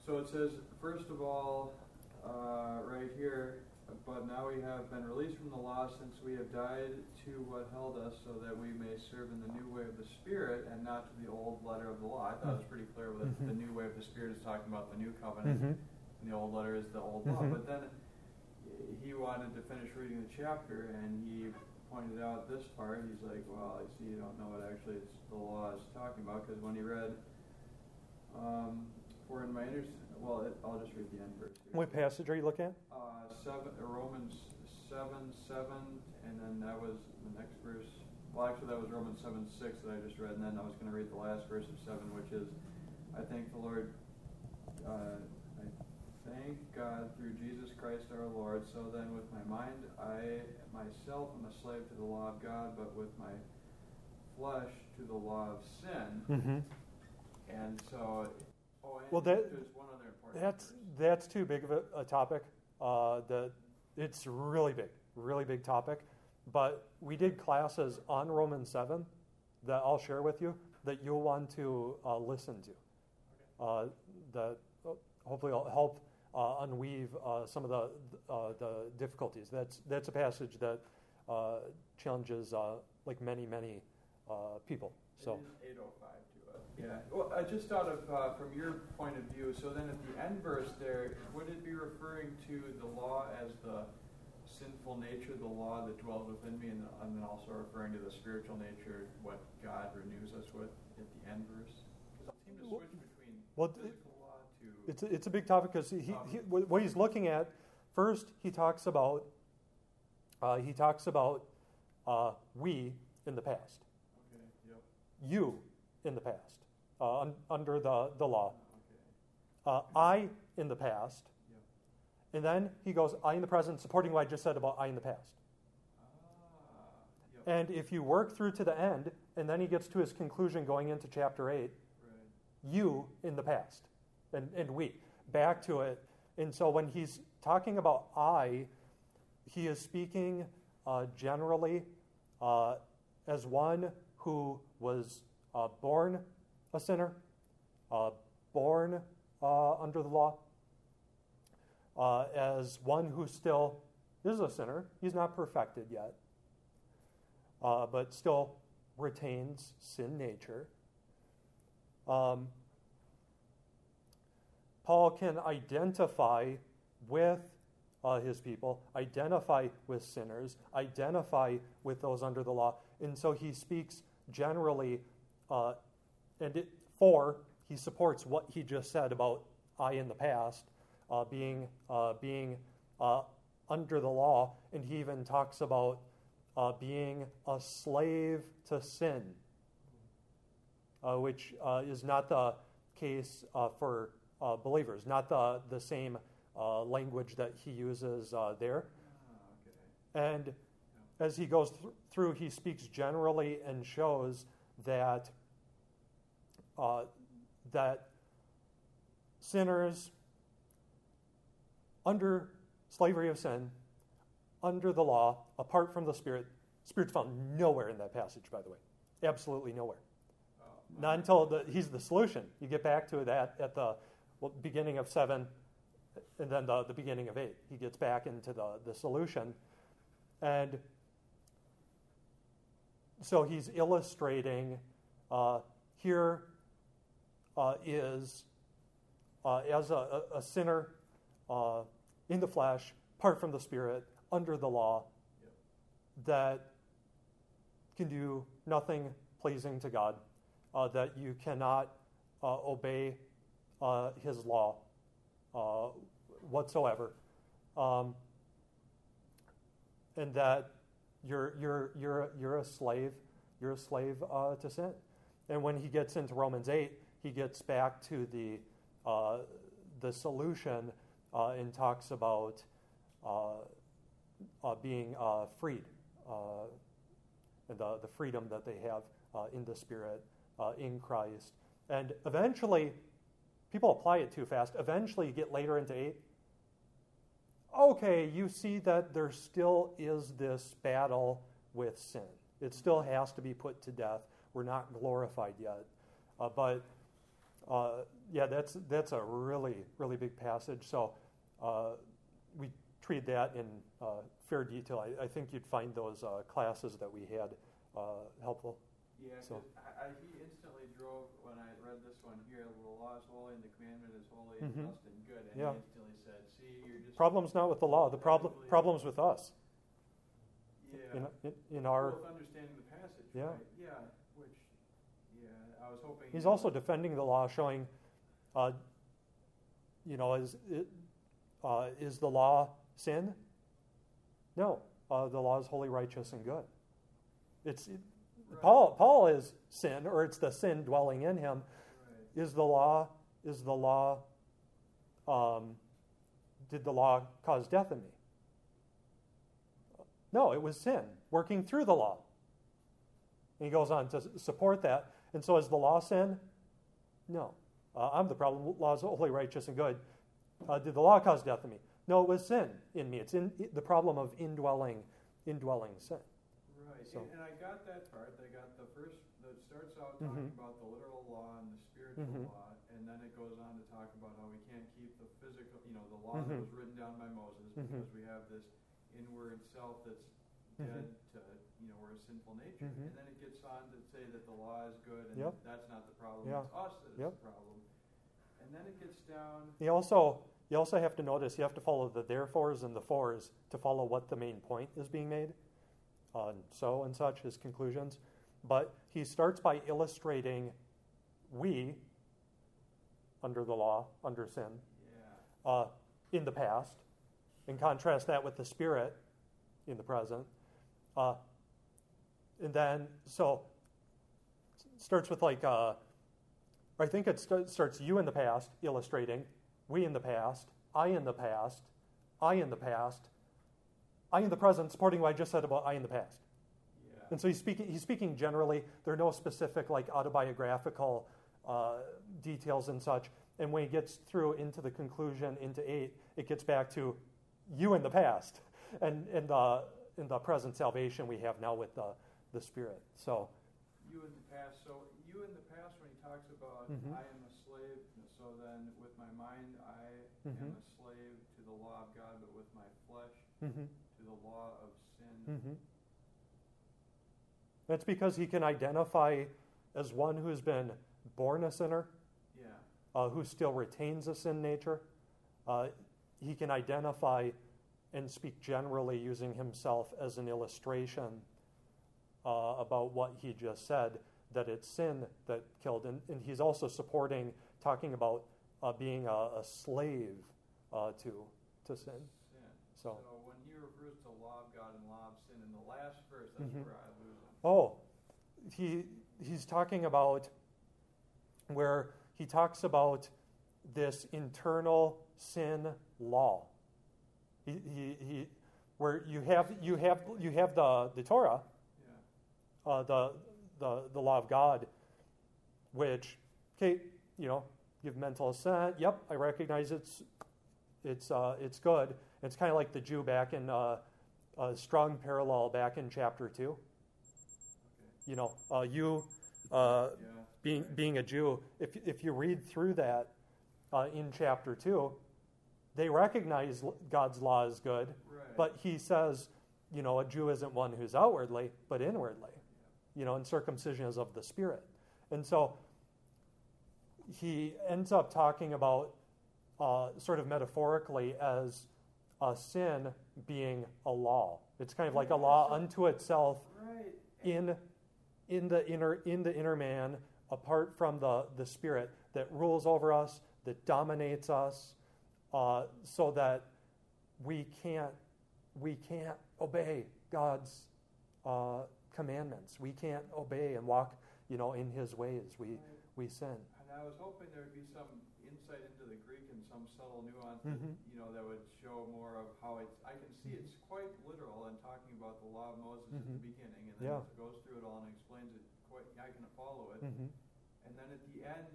so it says, first of all, uh, right here, but now we have been released from the law since we have died to what held us, so that we may serve in the new way of the Spirit and not to the old letter of the law. I thought it was pretty clear that Mhm. the new way of the Spirit is talking about the new covenant. hmm and the old letter is the old law. Mhm. But then he wanted to finish reading the chapter, and he pointed out this part. He's like, "Well, I see you don't know what actually it's, the law is talking about," because when he read, um, "For in my inner," well, it, I'll just read the end verse. Here. What passage are you looking at? Uh, seven, uh, Romans seven seven, and then that was the next verse. Well, actually, that was Romans seven six that I just read, and then I was going to read the last verse of seven, which is, "I thank the Lord." Uh, I thank God through Jesus Christ our Lord. So then, with my mind, I myself am a slave to the law of God, but with my flesh to the law of sin. Mm-hmm. And so, oh, and Well, that- there's one. That's that's too big of a, a topic. Uh, the it's really big, really big topic. But we did classes on Romans seven that I'll share with you that you'll want to uh, listen to. Uh, that hopefully will help uh, unweave uh, some of the the difficulties. That's that's a passage that challenges like many many people. So. It is 805 to it. Yeah. Well, I just thought of, uh, from your point of view, so then at the end verse there, would it be referring to the law as the sinful nature, the law that dwells within me, and, and then also referring to the spiritual nature, what God renews us with at the end verse? Because it seemed to switch between Well, physical law to. It's a, it's a big topic because he, he, he, what he's looking at first he talks about uh, he talks about uh, we in the past, okay, yep. you in the past uh, un, under the, the law, uh, I in the past, and then he goes I in the present, supporting what I just said about I in the past. Ah. And if you work through to the end, and then he gets to his conclusion going into chapter eight, you in the past and, and we back to it. And so when he's talking about i he is speaking uh, generally uh, as one who was uh, born a sinner uh, born uh, under the law uh, as one who still is a sinner he's not perfected yet uh, but still retains sin nature um, Paul can identify with uh, his people, identify with sinners, identify with those under the law. And so he speaks generally, uh, and it, for, he supports what he just said about I in the past uh, being, uh, being uh, under the law. And he even talks about uh, being a slave to sin, uh, which uh, is not the case for believers, not the, the same language that he uses there. And as he goes th- through, he speaks generally and shows that uh, that sinners under slavery of sin, under the law, apart from the Spirit. Spirit's found nowhere in that passage, by the way. Absolutely nowhere. Oh, Not until the, he's the solution. You get back to that at the well, beginning of 7 and then the, the beginning of 8. He gets back into the, the solution. And so he's illustrating uh, here uh, is uh, as a, a, sinner uh, in the flesh, apart from the Spirit, under the law, Yep. that can do nothing pleasing to God, uh, that you cannot uh, obey uh, His law uh, whatsoever, um, and that you're you're you're you're a slave, you're a slave uh, to sin. And when he gets into Romans eight, he gets back to the uh, the solution uh, and talks about uh, being uh, freed and the, the freedom that they have uh, in the Spirit, uh, in Christ. And eventually, people apply it too fast. Eventually, you get later into 8. Okay, you see that there still is this battle with sin. It still has to be put to death. We're not glorified yet. Uh, but uh, yeah, that's, that's a really, really big passage. So uh, we treat that in uh, fair detail. I, I, think you'd find those uh, classes that we had uh, helpful. Yeah, So- I, I, he instantly drove when I read this one here. The law is holy, and the commandment is holy, and just and good. And Yeah. he instantly said, "See, you're just Problem's not with the law. The problem problems with us. yeah." In, in, in our, Both understanding the passage, Yeah. right? Yeah, I was hoping. he's also defending the law, showing, uh, you know, is it, uh, is the law sin? No, uh, the law is holy, righteous, and good. It's it, Right, Paul. Paul is sin, or it's the sin dwelling in him. Right. Is the law? Is the law? Um, did the law cause death in me? No, it was sin working through the law. And he goes on to support that. And so, is the law sin? No. Uh, I'm the problem. Law is holy, righteous, and good. Uh, did the law cause death in me? No, it was sin in me. It's in the problem of indwelling, indwelling sin. Right, So- and, and I got that part. I got the first that starts out Mhm. talking about the literal law and the spiritual Mhm. law, and then it goes on to talk about how we can't keep the physical, you know, the law that Mhm. was written down by Moses Mhm. because we have this inward self that's Mhm. dead to, you know, we're a sinful nature, Mhm. and then it gets on to say that the law is good, and Yep. that's not the problem. Yeah. It's us that is Yep. the problem. And then it gets down. You also you also have to notice you have to follow the therefores and the fors to follow what the main point is being made. Uh, so and such his conclusions, but he starts by illustrating we under the law under sin Yeah. uh, in the past, and contrast that with the spirit in the present, uh, and then so it starts with like uh, I think it st- starts you in the past illustrating we in the past, I in the past, I in the past, I in the present, supporting what I just said about I in the past. Yeah. And so he's speaking, he's speaking generally. There are no specific, like, autobiographical uh, details and such. And when he gets through into the conclusion, into eight, it gets back to you in the past and, and the, in the present salvation we have now with the, the Spirit. So, You in the past, so you in the past when he talks about Mhm. I am a slave, so then with my mind I Mhm. am a slave to the law of God, but with my flesh mm-hmm, to the law of sin. mm-hmm. that's because he can identify as one who's been born a sinner Yeah, uh, who still retains a sin nature. Uh, he can identify and speak generally using himself as an illustration uh, about what he just said that it's sin that killed. And, and he's also supporting, talking about uh, being a, a slave uh, to, to sin. sin. So, when he refers to law of God and law of sin in the last verse, that's Mhm. where I lose him. oh, he, he's talking about where he talks about this internal sin law. He, he, he, where you have, you have, you have the, the Torah, uh, the, the, the law of God, which, okay, you know, give mental assent. Yep, I recognize it's it's uh, it's good. It's kind of like the Jew back in uh, a strong parallel back in chapter two. Okay. You know, uh, you uh, Yeah. being being a Jew, if if you read through that uh, in chapter two, they recognize God's law is good, Right. but he says, you know, a Jew isn't one who's outwardly, but inwardly. You know, and circumcision is of the spirit, and so he ends up talking about uh, sort of metaphorically as a sin being a law. It's kind of like a law unto itself Right. in in the inner in the inner man apart from the the spirit that rules over us that dominates us uh, so that we can't we can't obey god's uh, commandments we can't obey and walk you know in his ways we Right. we sin And I was hoping there would be some insight into the Greek and some subtle nuance, Mhm. that, you know, that would show more of how it's. I can see it's quite literal in talking about the law of Moses at Mhm. the beginning, and then Yeah. it goes through it all and explains it. Quite, I can follow it. hmm And then at the end,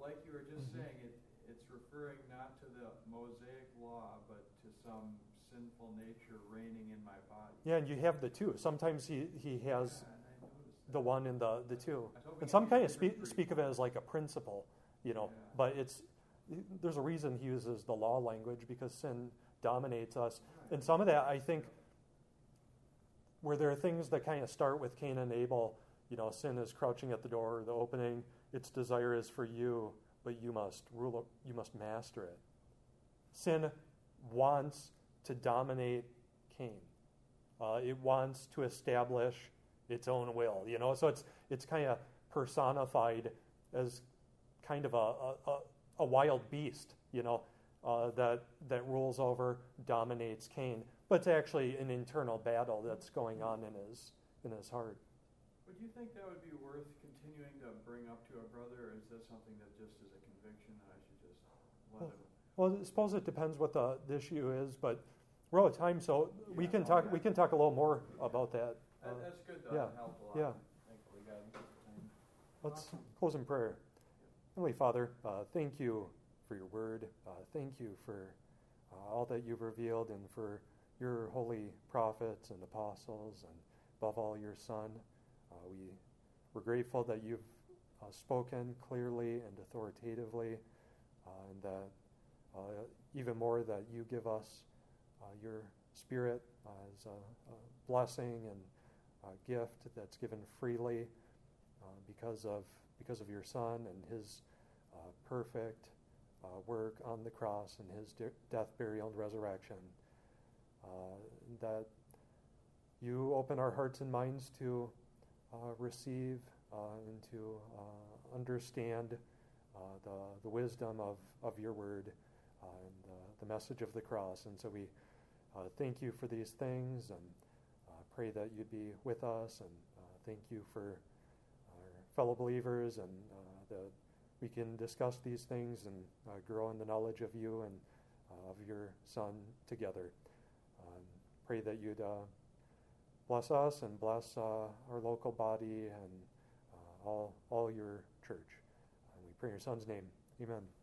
like you were just Mhm. saying, it, it's referring not to the Mosaic law, but to some sinful nature reigning in my body. yeah and you have the two sometimes he he has Yeah, and I noticed the one and the the two I was hoping and some kind of speak speak of it as like a principle you know Yeah. but it's there's a reason he uses the law language because sin dominates us Right. and some of that i think where there are things that kind of start with cain and abel you know sin is crouching at the door the opening its desire is for you but you must rule it- you must master it sin wants to dominate cain. Uh, it wants to establish its own will you know? So it's it's kind of personified as kind of a, a, a, wild beast you know uh, that that rules over dominates cain. But it's actually an internal battle that's going on in his in his heart. Would you think that would be worth continuing to bring up to a brother, or is that something that just is a conviction that I should just let Well, him? Well i suppose it depends what the, the issue is but we're out of time so we can no, talk yeah. we can talk a little more about that uh, That, that's good though, yeah, helped a lot. yeah. Thankfully, God. Let's Awesome. close in prayer. Heavenly Father, uh, thank you for your word. Uh, thank you for uh, all that you've revealed and for your holy prophets and apostles and above all your Son. Uh, we, we're grateful that you've uh, spoken clearly and authoritatively uh, and that uh, even more that you give us uh, your Spirit as a, a blessing and a gift that's given freely uh, because of because of your Son and His uh, perfect uh, work on the cross and His de- death, burial, and resurrection. That you open our hearts and minds to receive and to understand uh, the the wisdom of, of your word and uh, the message of the cross. And so we uh, thank you for these things and uh, pray that you'd be with us and thank you for our fellow believers and that we can discuss these things and grow in the knowledge of you and of your Son together. Um, pray that you'd bless us and bless uh, our local body and uh, all, all your church. And we pray in your Son's name. Amen.